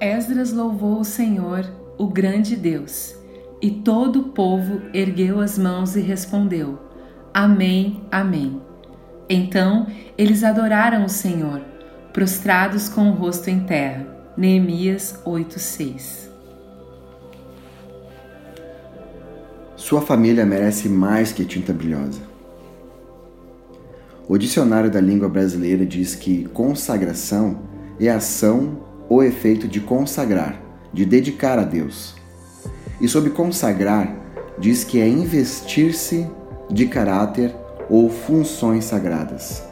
Esdras louvou o Senhor, o grande Deus, e todo o povo ergueu as mãos e respondeu: Amém, Amém. Então eles adoraram o Senhor, prostrados com o rosto em terra. Neemias 8:6. Sua família merece mais que tinta brilhosa. O dicionário da língua brasileira diz que consagração é ação ou efeito de consagrar, de dedicar a Deus. E sobre consagrar, diz que é investir-se de caráter ou funções sagradas.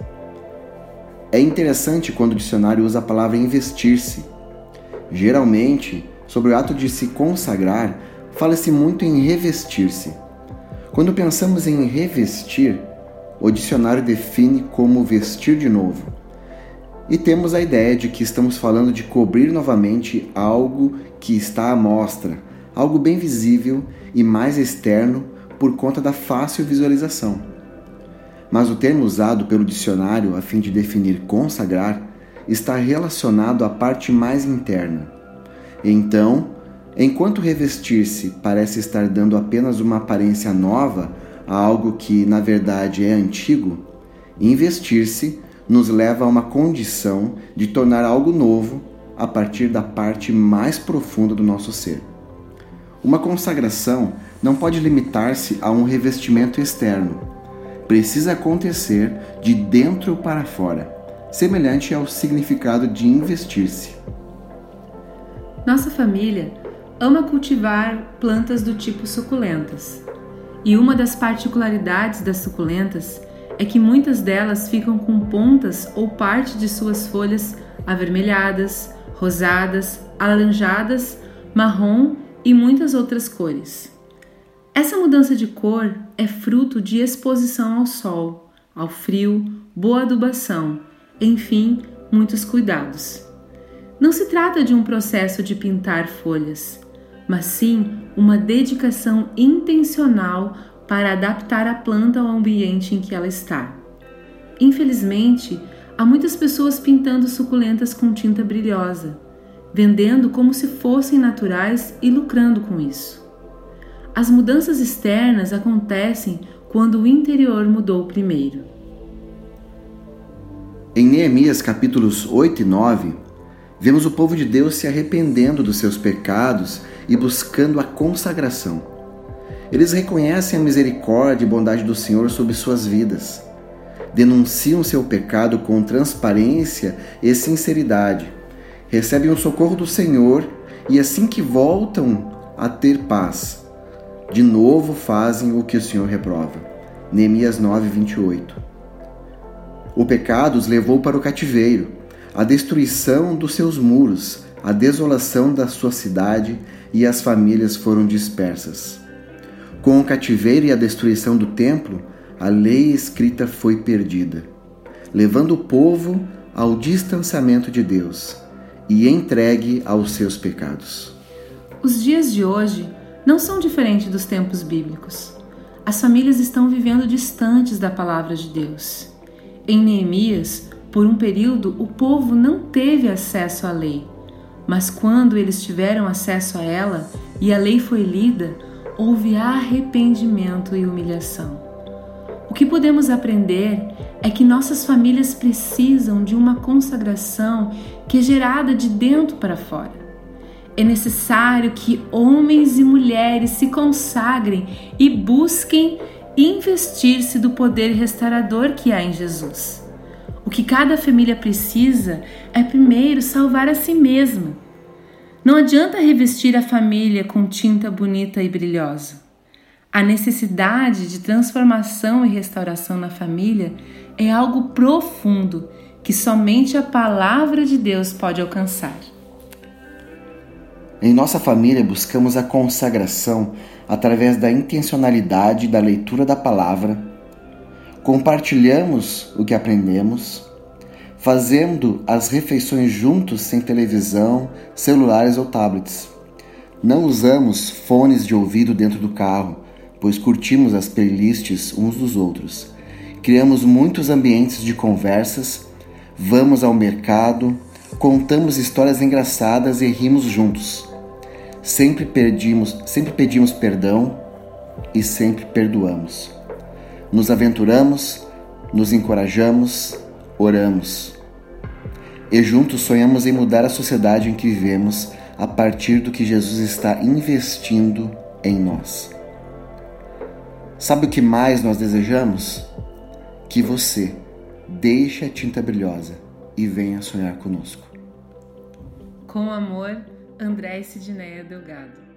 É interessante quando o dicionário usa a palavra investir-se. Geralmente, sobre o ato de se consagrar, fala-se muito em revestir-se. Quando pensamos em revestir, o dicionário define como vestir de novo. E temos a ideia de que estamos falando de cobrir novamente algo que está à mostra, algo bem visível e mais externo por conta da fácil visualização mas o termo usado pelo dicionário a fim de definir consagrar está relacionado à parte mais interna. Então, enquanto revestir-se parece estar dando apenas uma aparência nova a algo que na verdade é antigo, investir-se nos leva a uma condição de tornar algo novo a partir da parte mais profunda do nosso ser. Uma consagração não pode limitar-se a um revestimento externo precisa acontecer de dentro para fora, semelhante ao significado de investir-se. Nossa família ama cultivar plantas do tipo suculentas. E uma das particularidades das suculentas é que muitas delas ficam com pontas ou parte de suas folhas avermelhadas, rosadas, alaranjadas, marrom e muitas outras cores. Essa mudança de cor é fruto de exposição ao sol, ao frio, boa adubação, enfim, muitos cuidados. Não se trata de um processo de pintar folhas, mas sim uma dedicação intencional para adaptar a planta ao ambiente em que ela está. Infelizmente, há muitas pessoas pintando suculentas com tinta brilhosa, vendendo como se fossem naturais e lucrando com isso. As mudanças externas acontecem quando o interior mudou primeiro. Em Neemias capítulos 8 e 9, vemos o povo de Deus se arrependendo dos seus pecados e buscando a consagração. Eles reconhecem a misericórdia e bondade do Senhor sobre suas vidas. Denunciam seu pecado com transparência e sinceridade. Recebem o socorro do Senhor e assim que voltam a ter paz, de novo fazem o que o Senhor reprova. Neemias 9, 28. O pecado os levou para o cativeiro, a destruição dos seus muros, a desolação da sua cidade e as famílias foram dispersas. Com o cativeiro e a destruição do templo, a lei escrita foi perdida, levando o povo ao distanciamento de Deus e entregue aos seus pecados. Os dias de hoje não são diferentes dos tempos bíblicos. As famílias estão vivendo distantes da palavra de Deus. Em Neemias, por um período, o povo não teve acesso à lei, mas quando eles tiveram acesso a ela e a lei foi lida, houve arrependimento e humilhação. O que podemos aprender é que nossas famílias precisam de uma consagração que é gerada de dentro para fora. É necessário que homens e mulheres se consagrem e busquem investir-se do poder restaurador que há em Jesus. O que cada família precisa é primeiro salvar a si mesma. Não adianta revestir a família com tinta bonita e brilhosa. A necessidade de transformação e restauração na família é algo profundo que somente a palavra de Deus pode alcançar. Em nossa família, buscamos a consagração através da intencionalidade da leitura da palavra, compartilhamos o que aprendemos, fazendo as refeições juntos sem televisão, celulares ou tablets. Não usamos fones de ouvido dentro do carro, pois curtimos as playlists uns dos outros. Criamos muitos ambientes de conversas, vamos ao mercado, contamos histórias engraçadas e rimos juntos. Sempre pedimos, sempre pedimos perdão e sempre perdoamos. Nos aventuramos, nos encorajamos, oramos. E juntos sonhamos em mudar a sociedade em que vivemos a partir do que Jesus está investindo em nós. Sabe o que mais nós desejamos? Que você deixe a tinta brilhosa e venha sonhar conosco. Com amor, André Sidneia Delgado.